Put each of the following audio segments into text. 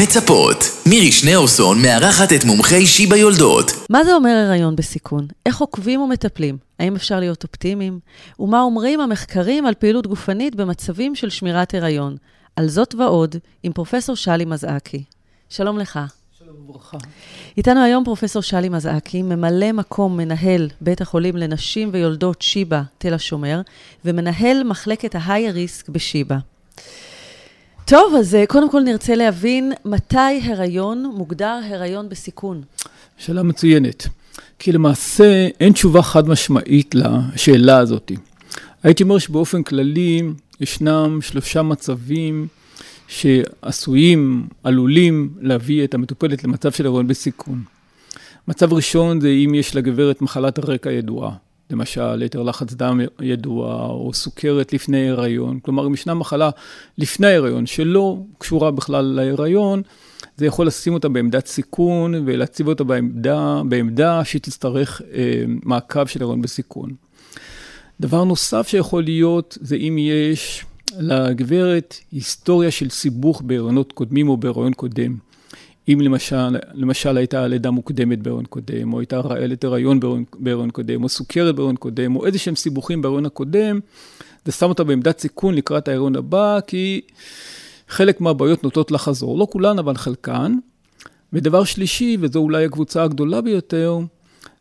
מצפות. מירי שניאורסון מארחת את מומחי שיבא יולדות. מה זה אומר הריון בסיכון? איך עוקבים ומטפלים? האם אפשר להיות אופטימיים? ומה אומרים המחקרים על פעילות גופנית במצבים של שמירת הריון? על זאת ועוד, עם פרופסור שלי מזעקי. שלום לך. שלום וברכה. איתנו היום פרופסור שלי מזעקי, ממלא מקום מנהל בית החולים לנשים ויולדות שיבא, תל השומר, ומנהל מחלקת ההיי ריסק בשיבא. טוב, אז אה, קודם כל נרצה להבין מתי הריון מוגדר הריון בסיכון. שאלה מצוינת. כי למעשה אין תשובה חד משמעית לשאלה הזאת. הייתי אומר שבאופן כללי ישנם שלושה מצבים שעשויים, עלולים להביא את המטופלת למצב של הריון בסיכון. מצב ראשון זה אם יש לגברת מחלת הרקע ידועה. למשל יתר לחץ דם ידוע, או סוכרת לפני הריון. כלומר, אם ישנה מחלה לפני ההיריון שלא קשורה בכלל להיריון, זה יכול לשים אותה בעמדת סיכון ולהציב אותה בעמדה, בעמדה שהיא תצטרך אה, מעקב של הריון בסיכון. דבר נוסף שיכול להיות זה אם יש לגברת היסטוריה של סיבוך בהריונות קודמים או בהריון קודם. אם למשל, למשל הייתה לידה מוקדמת בהריון קודם, או הייתה רעלת הריון בהריון קודם, או סוכרת בהריון קודם, או איזה שהם סיבוכים בהריון הקודם, זה שם אותה בעמדת סיכון לקראת ההריון הבא, כי חלק מהבעיות נוטות לחזור, לא כולן, אבל חלקן. ודבר שלישי, וזו אולי הקבוצה הגדולה ביותר,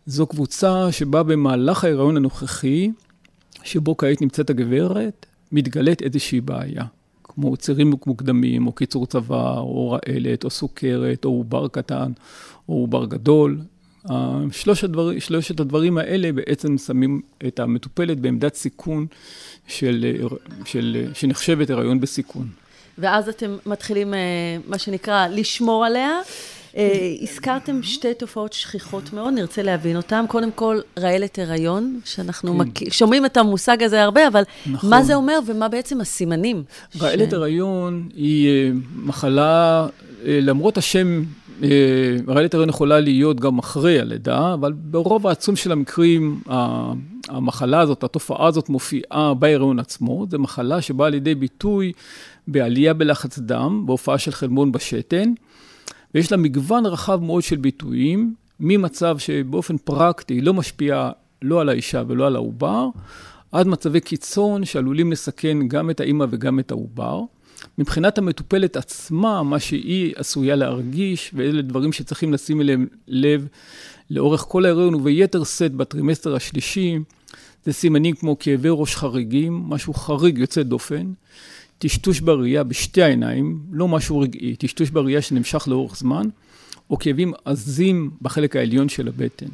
זו קבוצה שבה במהלך ההיריון הנוכחי, שבו כעת נמצאת הגברת, מתגלית איזושהי בעיה. כמו צירים מוקדמים, או קיצור צבא, או רעלת, או סוכרת, או עובר קטן, או עובר גדול. שלושת, הדבר, שלושת הדברים האלה בעצם שמים את המטופלת בעמדת סיכון של, של, שנחשבת הריון בסיכון. ואז אתם מתחילים, אה, מה שנקרא, לשמור עליה. אה, הזכרתם שתי תופעות שכיחות מאוד, נרצה להבין אותן. קודם כל, רעלת הריון, שאנחנו כן. שומעים את המושג הזה הרבה, אבל נכון. מה זה אומר ומה בעצם הסימנים? רעלת. הריון היא אה, מחלה, אה, למרות השם, רעלת הריון יכולה להיות גם אחרי הלידה, אבל ברוב העצום של המקרים, המחלה הזאת, התופעה הזאת מופיעה בהריון עצמו. זו מחלה שבאה לידי ביטוי בעלייה בלחץ דם, בהופעה של חלמון בשתן. ויש לה מגוון רחב מאוד של ביטויים, ממצב שבאופן פרקטי לא משפיע לא על האישה ולא על העובר, עד מצבי קיצון שעלולים לסכן גם את האימא וגם את העובר. מבחינת המטופלת עצמה, מה שהיא עשויה להרגיש, ואלה דברים שצריכים לשים אליהם לב לאורך כל ההיריון וביתר שאת בטרימסטר השלישי, זה סימנים כמו כאבי ראש חריגים, משהו חריג יוצא דופן, טשטוש בראייה בשתי העיניים, לא משהו רגעי, טשטוש בראייה שנמשך לאורך זמן, או כאבים עזים בחלק העליון של הבטן.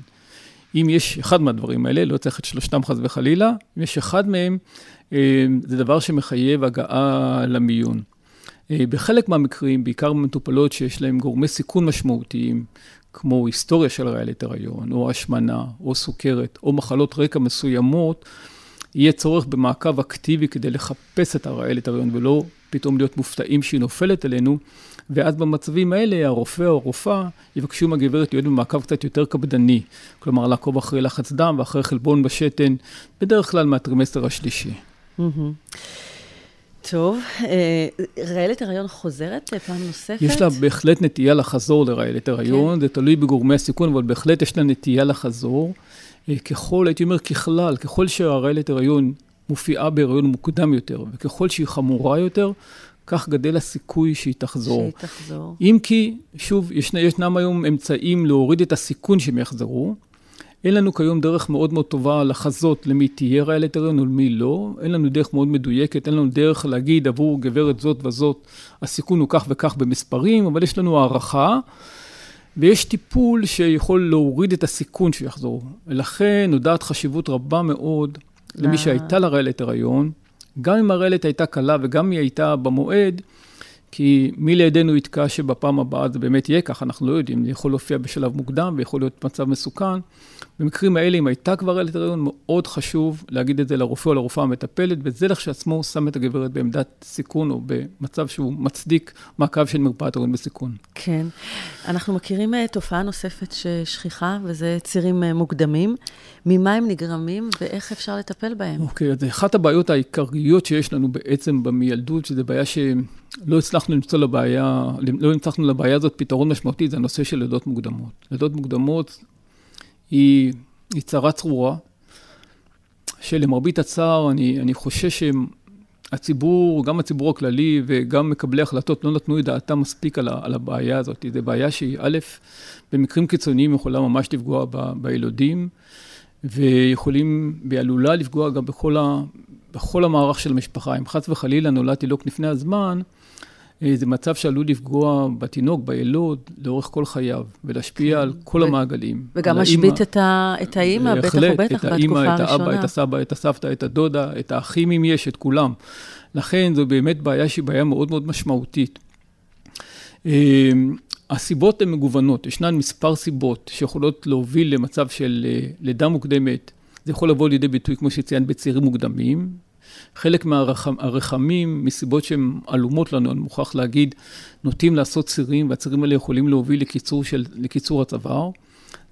אם יש אחד מהדברים האלה, לא צריך את שלושתם חס וחלילה, אם יש אחד מהם, אה, זה דבר שמחייב הגעה למיון. אה, בחלק מהמקרים, בעיקר במטופלות שיש להן גורמי סיכון משמעותיים, כמו היסטוריה של רעלת הריון, או השמנה, או סוכרת, או מחלות רקע מסוימות, יהיה צורך במעקב אקטיבי כדי לחפש את הרעלת הריון ולא פתאום להיות מופתעים שהיא נופלת עלינו, ואז במצבים האלה הרופא או הרופאה יבקשו מהגברת להיות במעקב קצת יותר קפדני, כלומר לעקוב אחרי לחץ דם ואחרי חלבון בשתן, בדרך כלל מהטרימסטר השלישי. טוב, אה, רעלת הריון חוזרת פעם נוספת? יש לה בהחלט נטייה לחזור לרעלת הריון, כן. זה תלוי בגורמי הסיכון, אבל בהחלט יש לה נטייה לחזור. אה, ככל, הייתי אומר ככלל, ככל שהרעלת הריון מופיעה בהריון מוקדם יותר, וככל שהיא חמורה יותר, כך גדל הסיכוי שהיא תחזור. שהיא תחזור. אם כי, שוב, ישנ, ישנם היום אמצעים להוריד את הסיכון שהם יחזרו. אין לנו כיום דרך מאוד מאוד טובה לחזות למי תהיה רעלת הריון ולמי לא. אין לנו דרך מאוד מדויקת, אין לנו דרך להגיד עבור גברת זאת וזאת, הסיכון הוא כך וכך במספרים, אבל יש לנו הערכה. ויש טיפול שיכול להוריד את הסיכון שיחזור. ולכן נודעת חשיבות רבה מאוד למי אה. שהייתה לה רעלת הריון, גם אם הרעלת הייתה קלה וגם אם היא הייתה במועד, כי מי לידינו יתקע שבפעם הבאה זה באמת יהיה כך, אנחנו לא יודעים, זה יכול להופיע בשלב מוקדם ויכול להיות מצב מסוכן. במקרים האלה, אם הייתה כבר רעלת הריון, מאוד חשוב להגיד את זה לרופא או לרופאה המטפלת, וזה לכשעצמו שם את הגברת בעמדת סיכון או במצב שהוא מצדיק מעקב של מרפאת הריון בסיכון. כן. אנחנו מכירים uh, תופעה נוספת ששכיחה, וזה צירים uh, מוקדמים. ממה הם נגרמים ואיך אפשר לטפל בהם? אוקיי, okay, אז אחת הבעיות העיקריות שיש לנו בעצם במילדות, שזו בעיה ש... לא הצלחנו למצוא לבעיה, לא הצלחנו לבעיה הזאת פתרון משמעותי, זה הנושא של לידות מוקדמות. לידות מוקדמות היא, היא צרה צרורה, שלמרבית הצער, אני, אני חושש שהציבור, גם הציבור הכללי וגם מקבלי החלטות לא נתנו את דעתם מספיק על, על הבעיה הזאת. זו בעיה שהיא, א', במקרים קיצוניים יכולה ממש לפגוע ב, בילודים, ויכולים, והיא עלולה לפגוע גם בכל, ה, בכל המערך של המשפחה. אם חס וחלילה נולד תינוק לפני הזמן, זה מצב שעלול לפגוע בתינוק, בילוד, לאורך כל חייו, ולהשפיע כן. על כל ו... המעגלים. וגם משבית את, ה... את האימא, בטח ובטח בתקופה הראשונה. את האבא, את הסבא, את הסבתא, את הדודה, את האחים אם יש, את כולם. לכן זו באמת בעיה שהיא בעיה מאוד מאוד משמעותית. אה, הסיבות הן מגוונות, ישנן מספר סיבות שיכולות להוביל למצב של אה, לידה מוקדמת. זה יכול לבוא לידי ביטוי, כמו שציינת, בצעירים מוקדמים, חלק מהרחמים, מסיבות שהן עלומות לנו, אני מוכרח להגיד, נוטים לעשות צירים, והצירים האלה יכולים להוביל לקיצור, של, לקיצור הצוואר.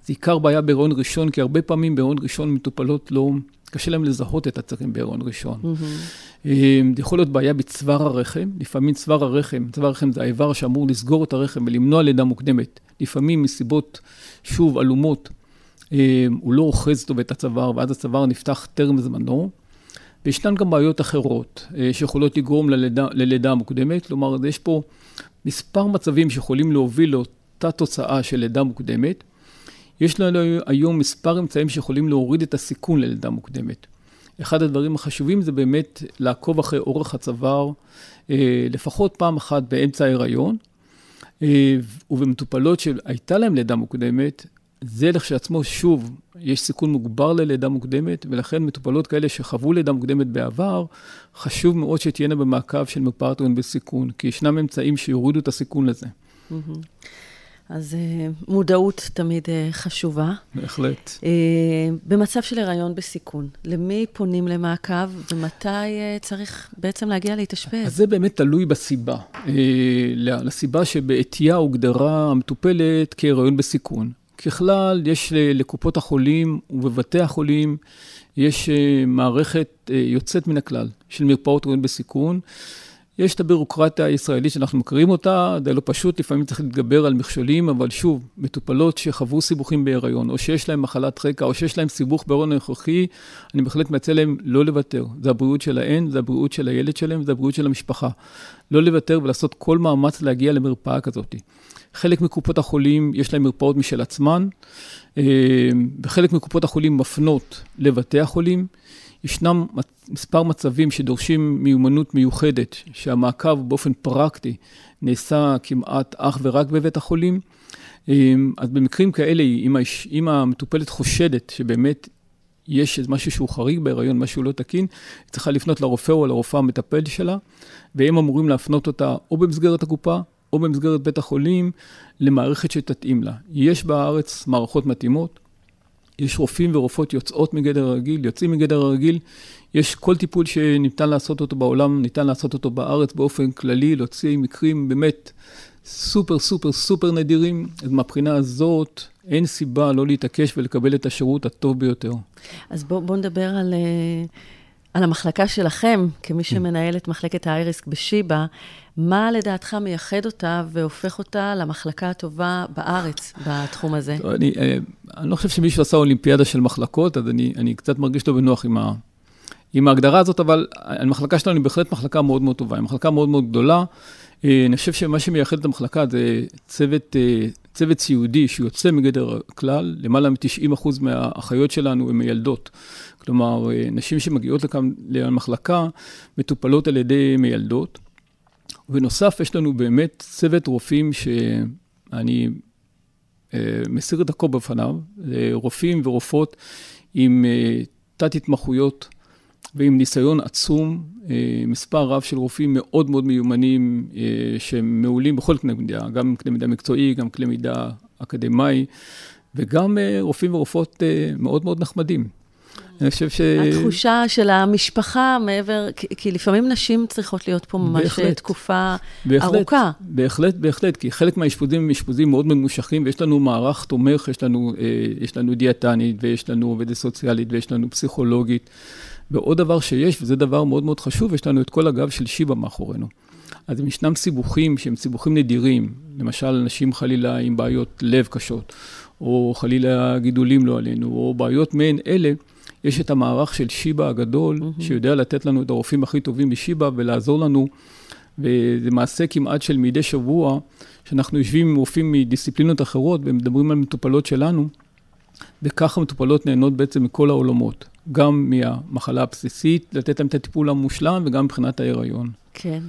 זה עיקר בעיה בהיריון ראשון, כי הרבה פעמים בהיריון ראשון מטופלות לא, קשה להם לזהות את הצירים בהיריון ראשון. Mm-hmm. זה יכול להיות בעיה בצוואר הרחם, לפעמים צוואר הרחם, צוואר הרחם זה האיבר שאמור לסגור את הרחם ולמנוע לידה מוקדמת. לפעמים מסיבות, שוב, עלומות, הוא לא אוחז טוב את הצוואר, ואז הצוואר נפתח טרם זמנו. וישנן גם בעיות אחרות אה, שיכולות לגרום ללידה, ללידה מוקדמת, כלומר, יש פה מספר מצבים שיכולים להוביל לאותה תוצאה של לידה מוקדמת. יש לנו היום מספר אמצעים שיכולים להוריד את הסיכון ללידה מוקדמת. אחד הדברים החשובים זה באמת לעקוב אחרי אורך הצוואר אה, לפחות פעם אחת באמצע ההיריון, אה, ובמטופלות שהייתה להן לידה מוקדמת, זה לכשעצמו, שוב, יש סיכון מוגבר ללידה מוקדמת, ולכן מטופלות כאלה שחוו לידה מוקדמת בעבר, חשוב מאוד שתהיינה במעקב של מרפאת הון בסיכון, כי ישנם אמצעים שיורידו את הסיכון לזה. אז אה, מודעות תמיד אה, חשובה. בהחלט. אה, במצב של הריון בסיכון, למי פונים למעקב ומתי צריך בעצם להגיע להתאשפז? אז זה באמת תלוי בסיבה. לסיבה שבעטייה הוגדרה המטופלת כהריון בסיכון. ככלל, יש לקופות החולים ובבתי החולים, יש אה, מערכת אה, יוצאת מן הכלל של מרפאות בסיכון. יש את הבירוקרטיה הישראלית שאנחנו מכירים אותה, די לא פשוט, לפעמים צריך להתגבר על מכשולים, אבל שוב, מטופלות שחוו סיבוכים בהיריון, או שיש להן מחלת רקע, או שיש להן סיבוך בהיריון הנוכחי, אני בהחלט מציע להן לא לוותר. זה הבריאות שלהן, זה הבריאות של הילד שלהן, זה הבריאות של המשפחה. לא לוותר ולעשות כל מאמץ להגיע למרפאה כזאת. חלק מקופות החולים יש להם מרפאות משל עצמן, אה, וחלק מקופות החולים מפנות לבתי החולים. ישנם מספר מצבים שדורשים מיומנות מיוחדת, שהמעקב באופן פרקטי נעשה כמעט אך ורק בבית החולים. אה, אז במקרים כאלה, אם, האש, אם המטופלת חושדת שבאמת יש משהו שהוא חריג בהיריון, משהו לא תקין, היא צריכה לפנות לרופא או לרופאה המטפל שלה, והם אמורים להפנות אותה או במסגרת הקופה או במסגרת בית החולים למערכת שתתאים לה. יש בארץ מערכות מתאימות, יש רופאים ורופאות יוצאות מגדר הרגיל, יוצאים מגדר הרגיל, יש כל טיפול שניתן לעשות אותו בעולם, ניתן לעשות אותו בארץ באופן כללי, להוציא מקרים באמת סופר סופר סופר נדירים, אז מהבחינה הזאת אין סיבה לא להתעקש ולקבל את השירות הטוב ביותר. אז בואו בוא נדבר על... uh... על המחלקה שלכם, כמי כן. שמנהל את מחלקת האייריסק בשיבא, מה לדעתך מייחד אותה והופך אותה למחלקה הטובה בארץ בתחום הזה? אני, אה, אני לא חושב שמישהו עשה אולימפיאדה של מחלקות, אז אני, אני קצת מרגיש לא בנוח עם, ה, עם ההגדרה הזאת, אבל המחלקה שלנו היא בהחלט מחלקה מאוד מאוד טובה, היא מחלקה מאוד מאוד גדולה. אה, אני חושב שמה שמייחד את המחלקה זה צוות, אה, צוות סיעודי שיוצא מגדר הכלל, למעלה מ-90% מהאחיות שלנו הן מיילדות. כלומר, אה, נשים שמגיעות לכאן למחלקה מטופלות על ידי מיילדות. ובנוסף, יש לנו באמת צוות רופאים שאני מסיר את הכל בפניו, רופאים ורופאות עם תת-התמחויות ועם ניסיון עצום, אה, מספר רב של רופאים מאוד מאוד מיומנים, אה, שהם מעולים בכל קנה מידה, גם קנה מידה מקצועי, גם קנה מידה אקדמאי, וגם אה, רופאים ורופאות מאוד מאוד נחמדים. אני חושב ש... התחושה של המשפחה מעבר, כי, כי לפעמים נשים צריכות להיות פה ממש בהחלט, תקופה בהחלט, ארוכה. בהחלט, בהחלט, כי חלק מהאשפוזים הם אשפוזים מאוד ממושכים, ויש לנו מערך תומך, יש לנו, יש לנו דיאטנית, ויש לנו עובדת סוציאלית, ויש לנו פסיכולוגית. ועוד דבר שיש, וזה דבר מאוד מאוד חשוב, יש לנו את כל הגב של שיבא מאחורינו. אז אם ישנם סיבוכים שהם סיבוכים נדירים, למשל אנשים חלילה עם בעיות לב קשות, או חלילה גידולים לא עלינו, או בעיות מעין אלה, יש את המערך של שיבא הגדול, mm-hmm. שיודע לתת לנו את הרופאים הכי טובים בשיבא ולעזור לנו, וזה מעשה כמעט של מדי שבוע, שאנחנו יושבים עם רופאים מדיסציפלינות אחרות ומדברים על מטופלות שלנו, וככה מטופלות נהנות בעצם מכל העולמות, גם מהמחלה הבסיסית, לתת להם את הטיפול המושלם, וגם מבחינת ההיריון. כן.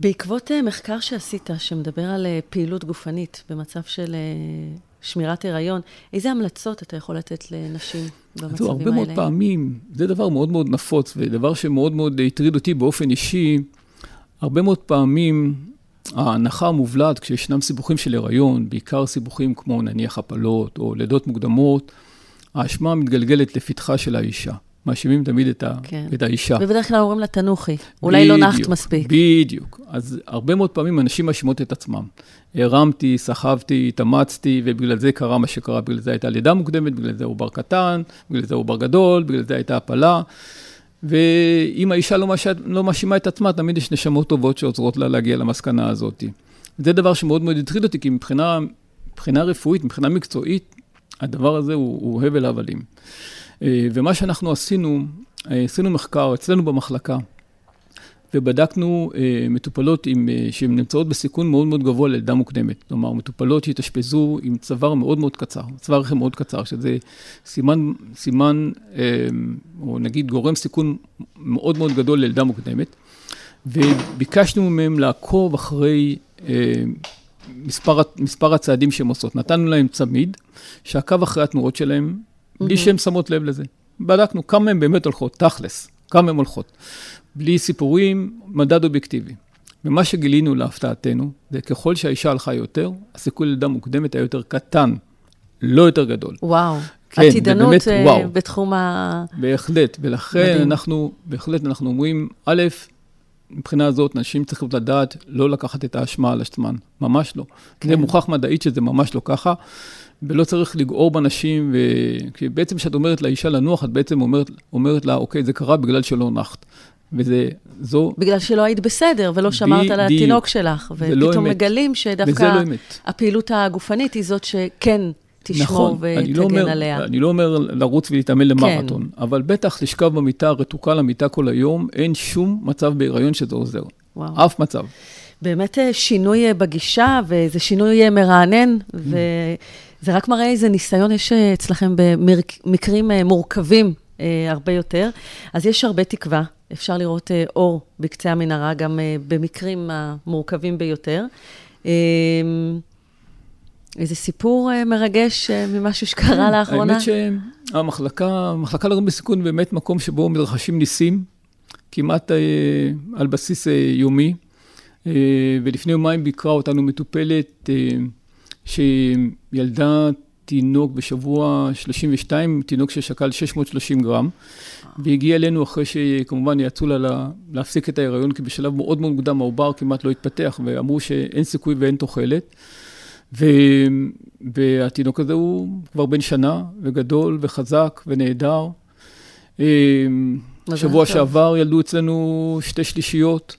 בעקבות אה, מחקר שעשית, שמדבר על אה, פעילות גופנית במצב של אה, שמירת הריון, איזה המלצות אתה יכול לתת לנשים במצבים האלה? הרבה מאוד פעמים, זה דבר מאוד מאוד נפוץ, ודבר שמאוד מאוד הטריד אותי באופן אישי, הרבה מאוד פעמים ההנחה המובלעת כשישנם סיבוכים של הריון, בעיקר סיבוכים כמו נניח הפלות או לידות מוקדמות, האשמה מתגלגלת לפתחה של האישה. מאשימים תמיד את, ה, כן. את האישה. ובדרך כלל אומרים לה, תנוחי, אולי לא נחת מספיק. בדיוק. אז הרבה מאוד פעמים אנשים מאשימות את עצמם. הרמתי, סחבתי, התאמצתי, ובגלל זה קרה מה שקרה. בגלל זה הייתה לידה מוקדמת, בגלל זה עובר קטן, בגלל זה עובר גדול, בגלל זה הייתה הפלה. ואם האישה לא, מש... לא מאשימה את עצמה, תמיד יש נשמות טובות שעוזרות לה להגיע למסקנה הזאת. זה דבר שמאוד מאוד הטריד אותי, כי מבחינה, מבחינה רפואית, מבחינה מקצועית, הדבר הזה הוא, הוא הבל הבלים. אה, ומה שאנחנו עשינו, אה, עשינו מחקר אצלנו במחלקה, ובדקנו אה, מטופלות עם, שהן נמצאות בסיכון מאוד מאוד גבוה ללידה מוקדמת. כלומר, מטופלות שהתאשפזו עם צוואר מאוד מאוד קצר, צוואר רחם מאוד קצר, שזה סימן, סימן, או נגיד גורם סיכון מאוד מאוד גדול ללידה מוקדמת. וביקשנו מהם לעקוב אחרי מספר, מספר הצעדים שהן עושות. נתנו להם צמיד, שעקב אחרי התנועות שלהם, בלי שהן שמות לב לזה. בדקנו כמה הן באמת הולכות, תכלס, כמה הן הולכות. בלי סיפורים, מדד אובייקטיבי. ומה שגילינו להפתעתנו, זה ככל שהאישה הלכה יותר, הסיכוי ללידה מוקדמת היה יותר קטן, לא יותר גדול. וואו. כן, עתידנות באמת, uh, וואו. בתחום ה... בהחלט, ולכן מדהים. אנחנו, בהחלט אנחנו אומרים, א', מבחינה הזאת, נשים צריכות לדעת לא לקחת את האשמה על עצמן, ממש לא. כן. זה מוכח מדעית שזה ממש לא ככה. ולא צריך לגעור בנשים, ו... כי בעצם כשאת אומרת לאישה לנוח, את בעצם אומרת, אומרת לה, אוקיי, זה קרה בגלל שלא נחת. וזה, זו... בגלל שלא היית בסדר ולא שמרת על התינוק שלך. לא ופתאום לא מגלים שדווקא לא הפעילות הגופנית היא זאת שכן תשמור נכון, ותגן לא אומר, עליה. אני לא אומר לרוץ ולהתאמן למרתון, כן. אבל בטח לשכב במיטה רתוקה למיטה כל היום, אין שום מצב בהיריון שזה עוזר. וואו. אף מצב. באמת אה, שינוי אה, בגישה, וזה שינוי אה, מרענן, mm. וזה רק מראה איזה ניסיון יש אצלכם במקרים מורכבים הרבה יותר. אז יש הרבה תקווה, אפשר לראות אור בקצה המנהרה גם במקרים המורכבים ביותר. איזה סיפור מרגש ממשהו שקרה כן, לאחרונה? האמת שהמחלקה, המחלקה לרוב בסיכון באמת מקום שבו מתרחשים ניסים, כמעט על בסיס יומי. אה, ולפני יומיים ביקרה אותנו מטופלת אה, שילדה תינוק בשבוע 32, תינוק ששקל 630 גרם, והגיע אלינו אחרי שכמובן יצאו לה להפסיק את ההיריון, כי בשלב מאוד מאוד מוקדם העובר כמעט לא התפתח, ואמרו שאין סיכוי ואין תוחלת. ו... והתינוק הזה הוא כבר בן שנה, וגדול, וחזק, ונהדר. אה, שבוע שעבר ילדו אצלנו שתי שלישיות.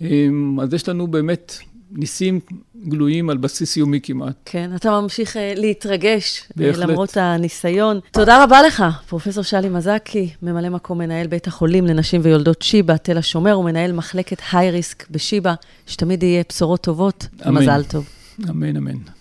אמ, אז יש לנו באמת ניסים גלויים על בסיס יומי כמעט. כן, אתה ממשיך uh, להתרגש, אה, בהחלט. למרות הניסיון. תודה רבה לך, פרופ' שלי מזקי, ממלא מקום מנהל בית החולים לנשים ויולדות שיבא, תל השומר, ומנהל מחלקת היי ריסק בשיבא, שתמיד יהיה בשורות טובות. אמן. מזל טוב. אמן, אמן.